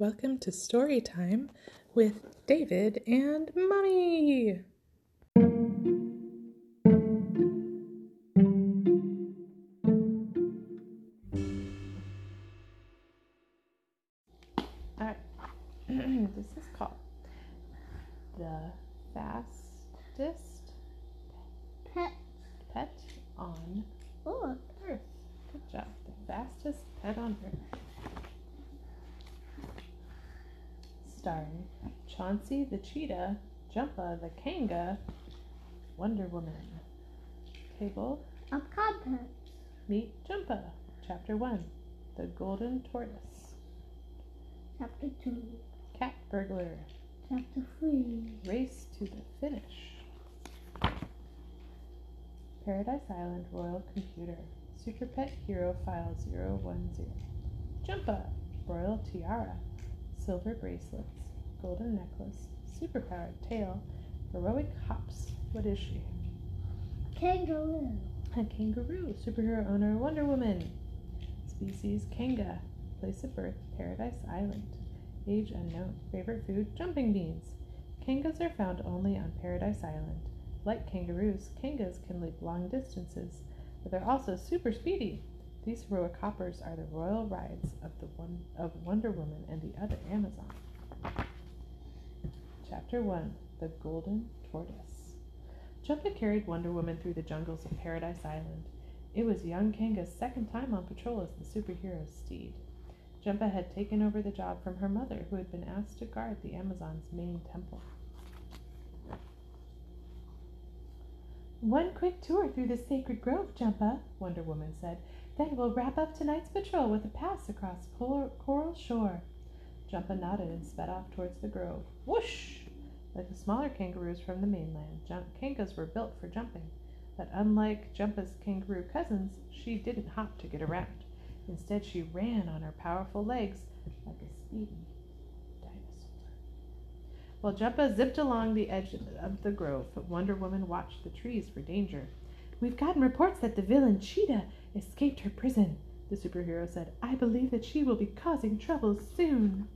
Welcome to story time with David and Mommy. Alright, this is called The Fastest Pet. Pet on Earth. Good job. The fastest pet on Earth. Starring Chauncey the cheetah, Jumpa the kanga, Wonder Woman. Table, of contents. Meet Jumpa. Chapter 1 The Golden Tortoise. Chapter 2. Cat Burglar. Chapter 3. Race to the finish. Paradise Island Royal Computer. Super Pet Hero File 010. Jumpa. Royal Tiara. Silver Bracelets. Golden Necklace. Superpowered Tail. Heroic Hops. What is she? Kangaroo. A kangaroo. Superhero owner Wonder Woman. Species Kanga. Place of birth Paradise Island. Age unknown. Favorite food Jumping beans. Kangas are found only on Paradise Island. Like kangaroos, kangas can leap long distances, but they're also super speedy. These heroic hoppers are the royal rides of the one of Wonder Woman and the other Amazon. Chapter 1 The Golden Tortoise. Jumpa carried Wonder Woman through the jungles of Paradise Island. It was young Kanga's second time on patrol as the superhero's steed. Jumpa had taken over the job from her mother, who had been asked to guard the Amazon's main temple. One quick tour through the sacred grove, Jumpa, Wonder Woman said. Then we'll wrap up tonight's patrol with a pass across Cor- Coral Shore. Jumpa nodded and sped off towards the grove. Whoosh! Like the smaller kangaroos from the mainland, jump- kangas were built for jumping. But unlike Jumpa's kangaroo cousins, she didn't hop to get around. Instead, she ran on her powerful legs like a speedy dinosaur. While Jumpa zipped along the edge of the grove, Wonder Woman watched the trees for danger. We've gotten reports that the villain Cheetah escaped her prison, the superhero said. I believe that she will be causing trouble soon.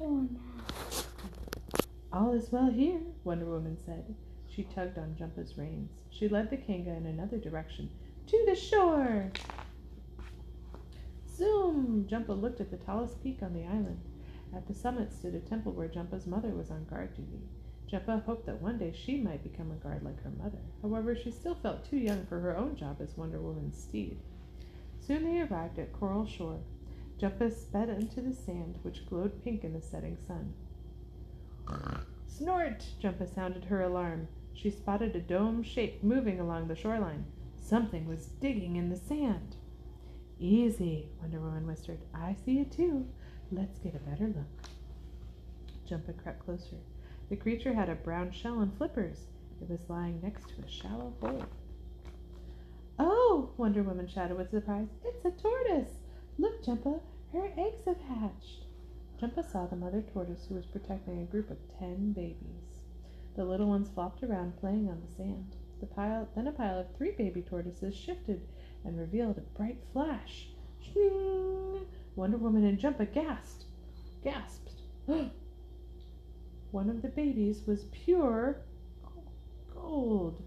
Oh, no. All is well here, Wonder Woman said. She tugged on Jumpa's reins. She led the Kanga in another direction. To the shore! Zoom! Jumpa looked at the tallest peak on the island. At the summit stood a temple where Jumpa's mother was on guard duty. Jumpa hoped that one day she might become a guard like her mother. However, she still felt too young for her own job as Wonder Woman's steed. Soon they arrived at Coral Shore. Jumpa sped into the sand, which glowed pink in the setting sun. Snort! Jumpa sounded her alarm. She spotted a dome shape moving along the shoreline. Something was digging in the sand. Easy, Wonder Woman whispered. I see it too. Let's get a better look. Jumpa crept closer. The creature had a brown shell and flippers. It was lying next to a shallow hole. Oh, Wonder Woman shouted with surprise. It's a tortoise. Look, Jumpa, her eggs have hatched. Jumpa saw the mother tortoise who was protecting a group of ten babies. The little ones flopped around playing on the sand. The pile, then a pile of three baby tortoises shifted and revealed a bright flash. Shing! Wonder Woman and Jumpa gasped. Gasped. One of the babies was pure gold.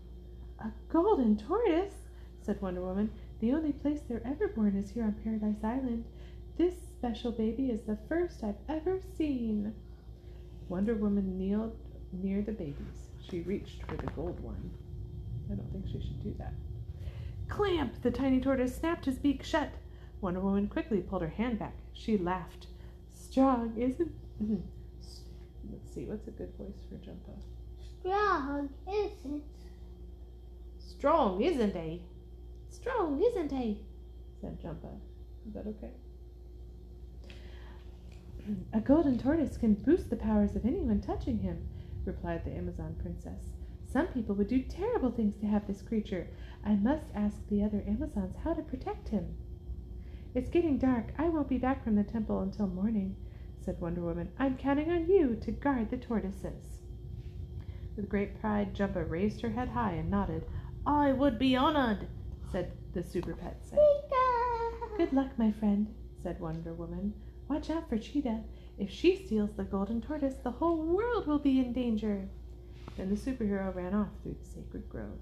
A golden tortoise, said Wonder Woman. The only place they're ever born is here on Paradise Island. This special baby is the first I've ever seen. Wonder Woman kneeled near the babies. She reached for the gold one. I don't think she should do that. Clamp! The tiny tortoise snapped his beak shut. Wonder Woman quickly pulled her hand back. She laughed. Strong, isn't. Let's see, what's a good voice for Jumpa? Strong, is it? Strong, isn't he? Strong, isn't he? said Jumpa. Is that okay? A golden tortoise can boost the powers of anyone touching him, replied the Amazon princess. Some people would do terrible things to have this creature. I must ask the other Amazons how to protect him. It's getting dark. I won't be back from the temple until morning, said Wonder Woman. I'm counting on you to guard the tortoises. With great pride, Jumpa raised her head high and nodded. I would be honored, said the super pet saint. Good luck, my friend, said Wonder Woman. Watch out for Cheetah. If she steals the golden tortoise, the whole world will be in danger. Then the superhero ran off through the sacred grove.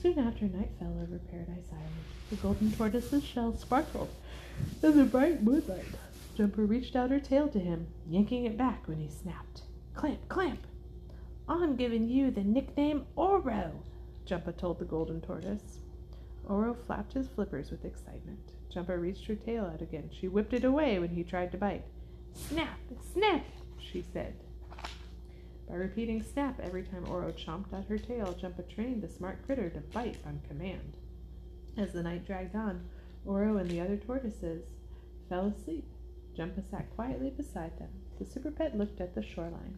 Soon after, night fell over Paradise Island. The golden tortoise's shell sparkled in the bright moonlight. Jumpa reached out her tail to him, yanking it back when he snapped. Clamp, clamp! I'm giving you the nickname Oro, Jumpa told the golden tortoise. Oro flapped his flippers with excitement. Jumpa reached her tail out again. She whipped it away when he tried to bite. Snap, snap, she said. By repeating snap every time Oro chomped at her tail, Jumpa trained the smart critter to bite on command. As the night dragged on, Oro and the other tortoises fell asleep. Jumpa sat quietly beside them. The super pet looked at the shoreline.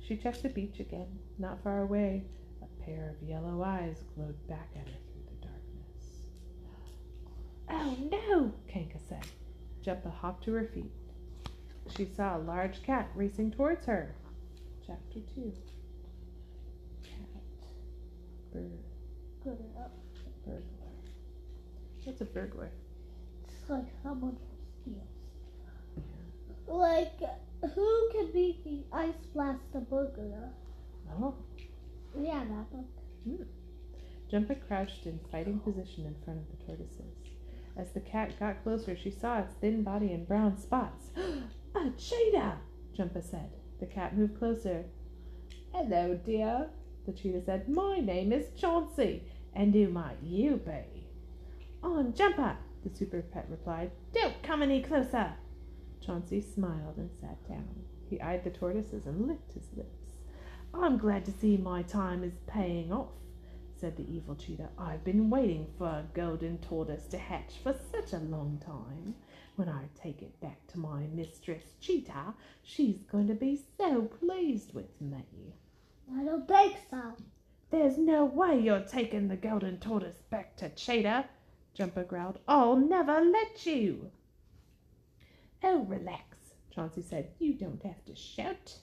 She checked the beach again. Not far away, a pair of yellow eyes glowed back at her through the darkness. Oh no, Kanga said. Jumpa hopped to her feet. She saw a large cat racing towards her. Chapter 2 Cat, bird, up. burglar. What's a burglar? It's like someone who steals. Like, who could be the ice blaster burglar? Oh. Yeah, that one. Hmm. Jumpa crouched in fighting position in front of the tortoises. As the cat got closer, she saw its thin body and brown spots. a cheetah, Jumpa said. The cat moved closer. Hello, dear, the cheetah said. My name is Chauncey, and who might you be? I'm Jumpa, the super pet replied. Don't come any closer. Chauncey smiled and sat down. He eyed the tortoises and licked his lips. I'm glad to see my time is paying off, said the evil cheetah. I've been waiting for a golden tortoise to hatch for such a long time. When I take it back to my mistress Cheetah, she's going to be so pleased with me. I don't think so. There's no way you're taking the golden tortoise back to Cheetah, Jumpa growled. I'll never let you. Oh, relax, Chauncey said. You don't have to shout.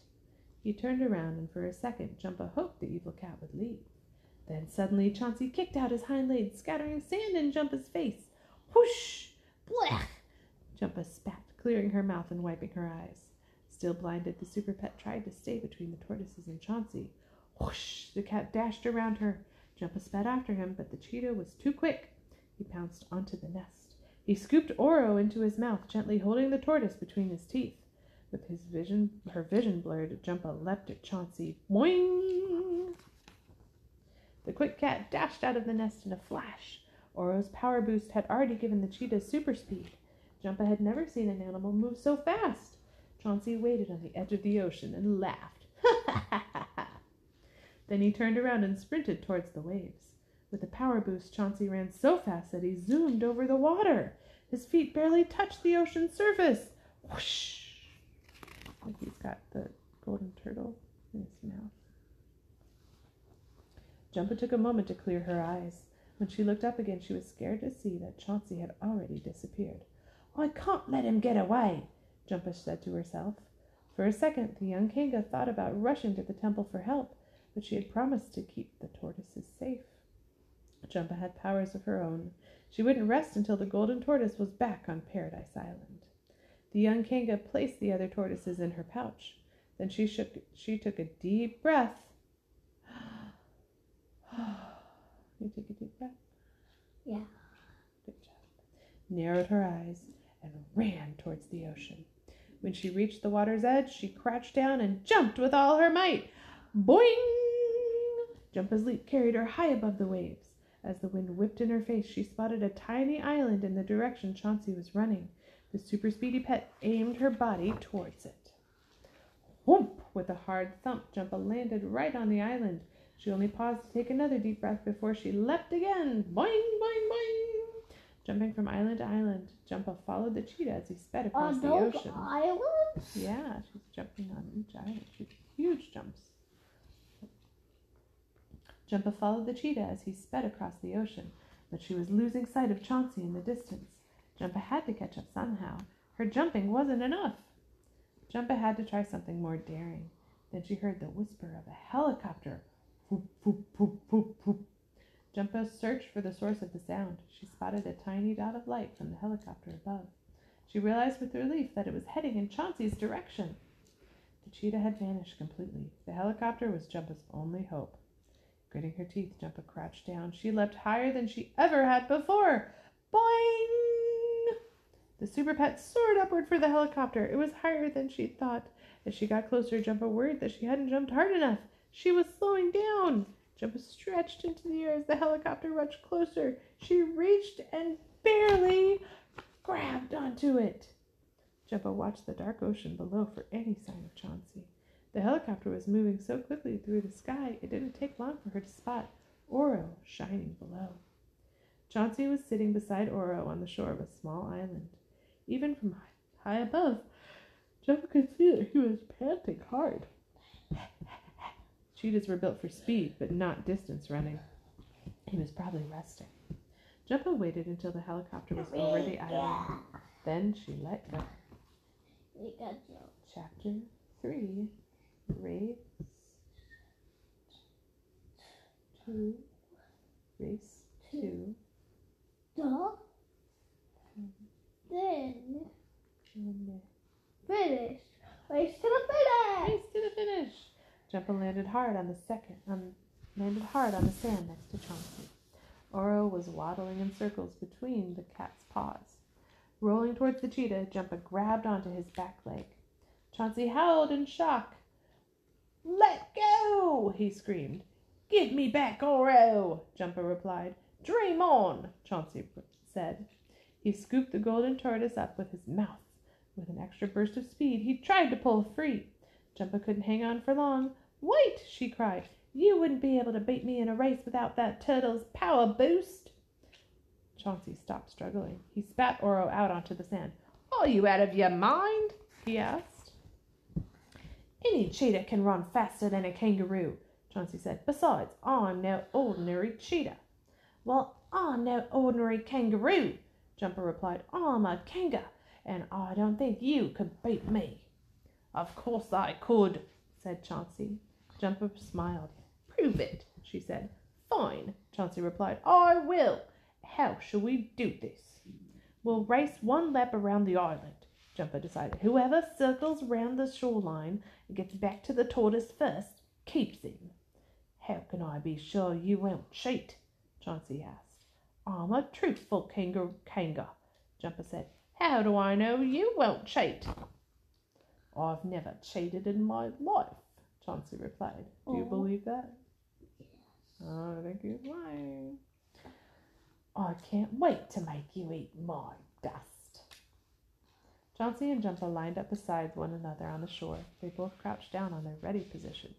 He turned around, and for a second Jumpa hoped the evil cat would leave. Then suddenly Chauncey kicked out his hind legs, scattering sand in Jumpa's face. Whoosh! Blech! Jumpa spat, clearing her mouth and wiping her eyes. Still blinded, the super pet tried to stay between the tortoises and Chauncey. Whoosh! The cat dashed around her. Jumpa sped after him, but the cheetah was too quick. He pounced onto the nest. He scooped Oro into his mouth, gently holding the tortoise between his teeth. With his vision, her vision blurred, Jumpa leapt at Chauncey. Boing! The quick cat dashed out of the nest in a flash. Oro's power boost had already given the cheetah super speed. Jumpa had never seen an animal move so fast. Chauncey waited on the edge of the ocean and laughed. then he turned around and sprinted towards the waves. With a power boost, Chauncey ran so fast that he zoomed over the water. His feet barely touched the ocean's surface. Whoosh! Like he's got the golden turtle in his mouth. Jumpa took a moment to clear her eyes. When she looked up again, she was scared to see that Chauncey had already disappeared. I can't let him get away, Jumpa said to herself. For a second, the young Kanga thought about rushing to the temple for help, but she had promised to keep the tortoises safe. Jumpa had powers of her own. She wouldn't rest until the golden tortoise was back on Paradise Island. The young Kanga placed the other tortoises in her pouch. Then she shook she took a deep breath. you take a deep breath? Yeah. Good job. Narrowed her eyes and ran towards the ocean. When she reached the water's edge, she crouched down and jumped with all her might. Boing! Jumpa's leap carried her high above the waves. As the wind whipped in her face, she spotted a tiny island in the direction Chauncey was running. The super speedy pet aimed her body towards it. Whoomp! With a hard thump, Jumpa landed right on the island. She only paused to take another deep breath before she leapt again. Boing, boing, boing! Jumping from island to island, Jumpa followed the cheetah as he sped across On the ocean. islands? Yeah, she's jumping on each island. She's huge jumps. Jumpa followed the cheetah as he sped across the ocean, but she was losing sight of Chauncey in the distance. Jumpa had to catch up somehow. Her jumping wasn't enough. Jumpa had to try something more daring. Then she heard the whisper of a helicopter. Whoop, whoop, whoop, whoop, whoop. Jumpa searched for the source of the sound. She spotted a tiny dot of light from the helicopter above. She realized with relief that it was heading in Chauncey's direction. The cheetah had vanished completely. The helicopter was Jumpa's only hope. Gritting her teeth, Jumpa crouched down. She leapt higher than she ever had before. Boing! The super pet soared upward for the helicopter. It was higher than she thought. As she got closer, Jumpa worried that she hadn't jumped hard enough. She was slowing down. Jumpa stretched into the air as the helicopter rushed closer. She reached and barely grabbed onto it. Jumpa watched the dark ocean below for any sign of Chauncey. The helicopter was moving so quickly through the sky it didn't take long for her to spot Oro shining below. Chauncey was sitting beside Oro on the shore of a small island. Even from high above, Jumpa could see that he was panting hard. Cheetahs were built for speed, but not distance running. He was probably resting. Jumpa waited until the helicopter was over the island. Then she let go. Chapter 3 Race 2 Race 2 Duh. Then finish. Race to the finish. race to the finish. Jumpa landed hard on the second on landed hard on the sand next to Chauncey. Oro was waddling in circles between the cat's paws. Rolling towards the cheetah, Jumpa grabbed onto his back leg. Chauncey howled in shock. Let go! he screamed. Give me back Oro! Jumpa replied. Dream on! Chauncey said. He scooped the golden tortoise up with his mouth. With an extra burst of speed, he tried to pull free. Jumpa couldn't hang on for long. Wait! she cried. You wouldn't be able to beat me in a race without that turtle's power boost. Chauncey stopped struggling. He spat Oro out onto the sand. Are you out of your mind? he asked. Any cheetah can run faster than a kangaroo, Chauncey said. Besides, I'm no ordinary cheetah. Well, I'm no ordinary kangaroo, Jumpa replied. I'm a kanga, and I don't think you could beat me. Of course I could, said Chauncey. Jumpa smiled. Prove it, she said. Fine, Chauncey replied. I will. How shall we do this? We'll race one lap around the island, Jumpa decided. Whoever circles round the shoreline and gets back to the tortoise first keeps him. How can I be sure you won't cheat? Chauncey asked. I'm a truthful kangaroo kanga, Jumpa said. How do I know you won't cheat? I've never cheated in my life, Chauncey replied. Do you Oh. believe that? I think he's lying. I can't wait to make you eat my dust. Chauncey and Jumpa lined up beside one another on the shore. They both crouched down on their ready positions.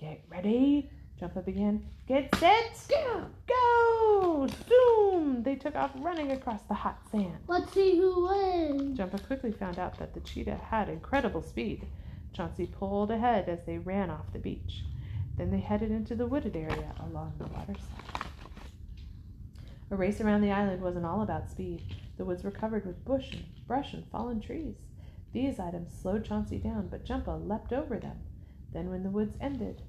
Get ready, Jumpa began. Get set, go! Go!" Zoom! They took off running across the hot sand. Let's see who wins. Jumpa quickly found out that the cheetah had incredible speed. Chauncey pulled ahead as they ran off the beach. Then they headed into the wooded area along the waterside. A race around the island wasn't all about speed. The woods were covered with bush and brush and fallen trees. These items slowed Chauncey down, but Jumpa leapt over them. Then, when the woods ended,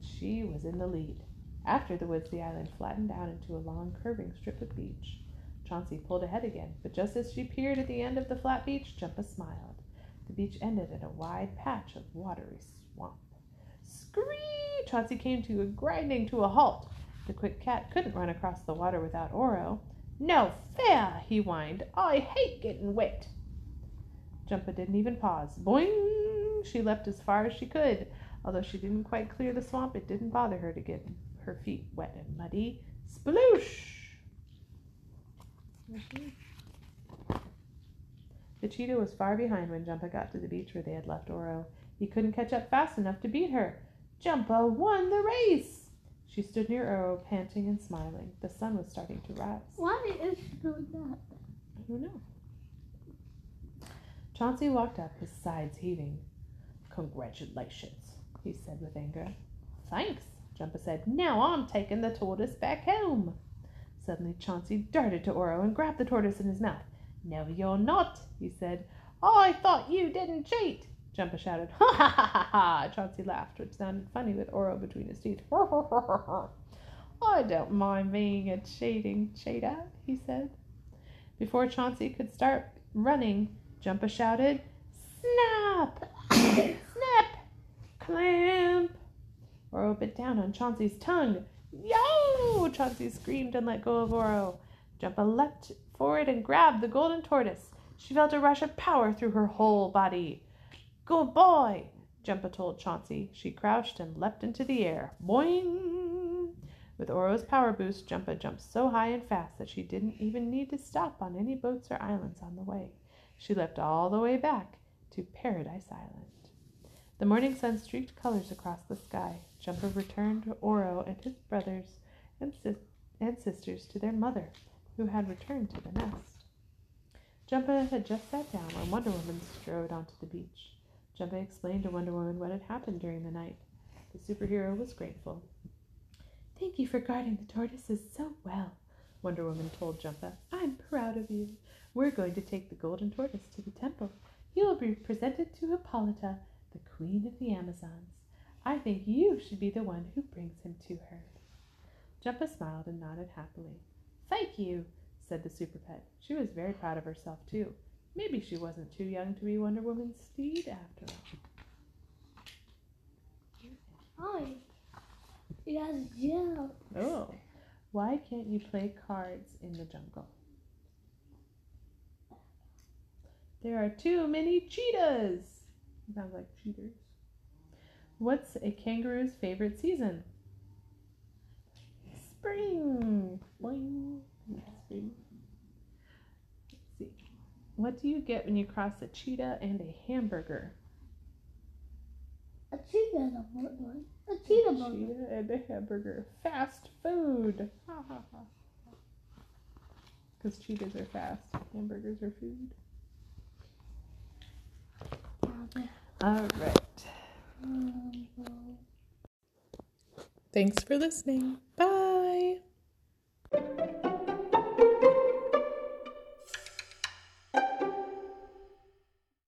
she was in the lead. After the woods, the island flattened out into a long, curving strip of beach. Chauncey pulled ahead again, but just as she peered at the end of the flat beach, Jumpa smiled. The beach ended in a wide patch of watery swamp. Scree! Chauncey came to a grinding to a halt. The quick cat couldn't run across the water without Oro. No fair, he whined. I hate getting wet. Jumpa didn't even pause. Boing! She leapt as far as she could. Although she didn't quite clear the swamp, it didn't bother her to get her feet wet and muddy. Sploosh! Mm-hmm. The cheetah was far behind when Jumpa got to the beach where they had left Oro. He couldn't catch up fast enough to beat her. Jumpa won the race! She stood near Oro, panting and smiling. The sun was starting to rise. Why is she doing that? I don't know. Chauncey walked up, his sides heaving. Congratulations, he said with anger. Thanks, Jumpa said. Now I'm taking the tortoise back home. Suddenly Chauncey darted to Oro and grabbed the tortoise in his mouth. No, you're not, he said. I thought you didn't cheat. Jumpa shouted. Ha ha ha ha ha! Chauncey laughed, which sounded funny with Oro between his teeth. I don't mind being a cheating cheetah, he said. Before Chauncey could start Running, Jumpa shouted, Snap! Snap! Clamp! Oro bit down on Chauncey's tongue. Yo! Chauncey screamed and let go of Oro. Jumpa leapt forward and grabbed the golden tortoise. She felt a rush of power through her whole body. Good boy! Jumpa told Chauncey. She crouched and leapt into the air. Boing! With Oro's power boost, Jumpa jumped so high and fast that she didn't even need to stop on any boats or islands on the way. She leapt all the way back to Paradise Island. The morning sun streaked colors across the sky. Jumpa returned Oro and his brothers and, sis- and sisters to their mother, who had returned to the nest. Jumpa had just sat down when Wonder Woman strode onto the beach. Jumpa explained to Wonder Woman what had happened during the night. The superhero was grateful. Thank you for guarding the tortoises so well, Wonder Woman told Jumpa. I'm proud of you. We're going to take the golden tortoise to the temple. He will be presented to Hippolyta, the queen of the Amazons. I think you should be the one who brings him to her. Jumpa smiled and nodded happily. Thank you, said the super pet. She was very proud of herself, too. Maybe she wasn't too young to be Wonder Woman's steed after all. Oh, it has. Oh, why can't you play cards in the jungle? There are too many cheetahs. Sounds like cheaters. What's a kangaroo's favorite season? Spring. Boing. Spring. What do you get when you cross a cheetah and a hamburger? A cheetah is a burger. A cheetah burger. Cheetah and a hamburger. Fast food. Ha ha ha. Because cheetahs are fast. Hamburgers are food. All right. Um, Thanks for listening. Bye.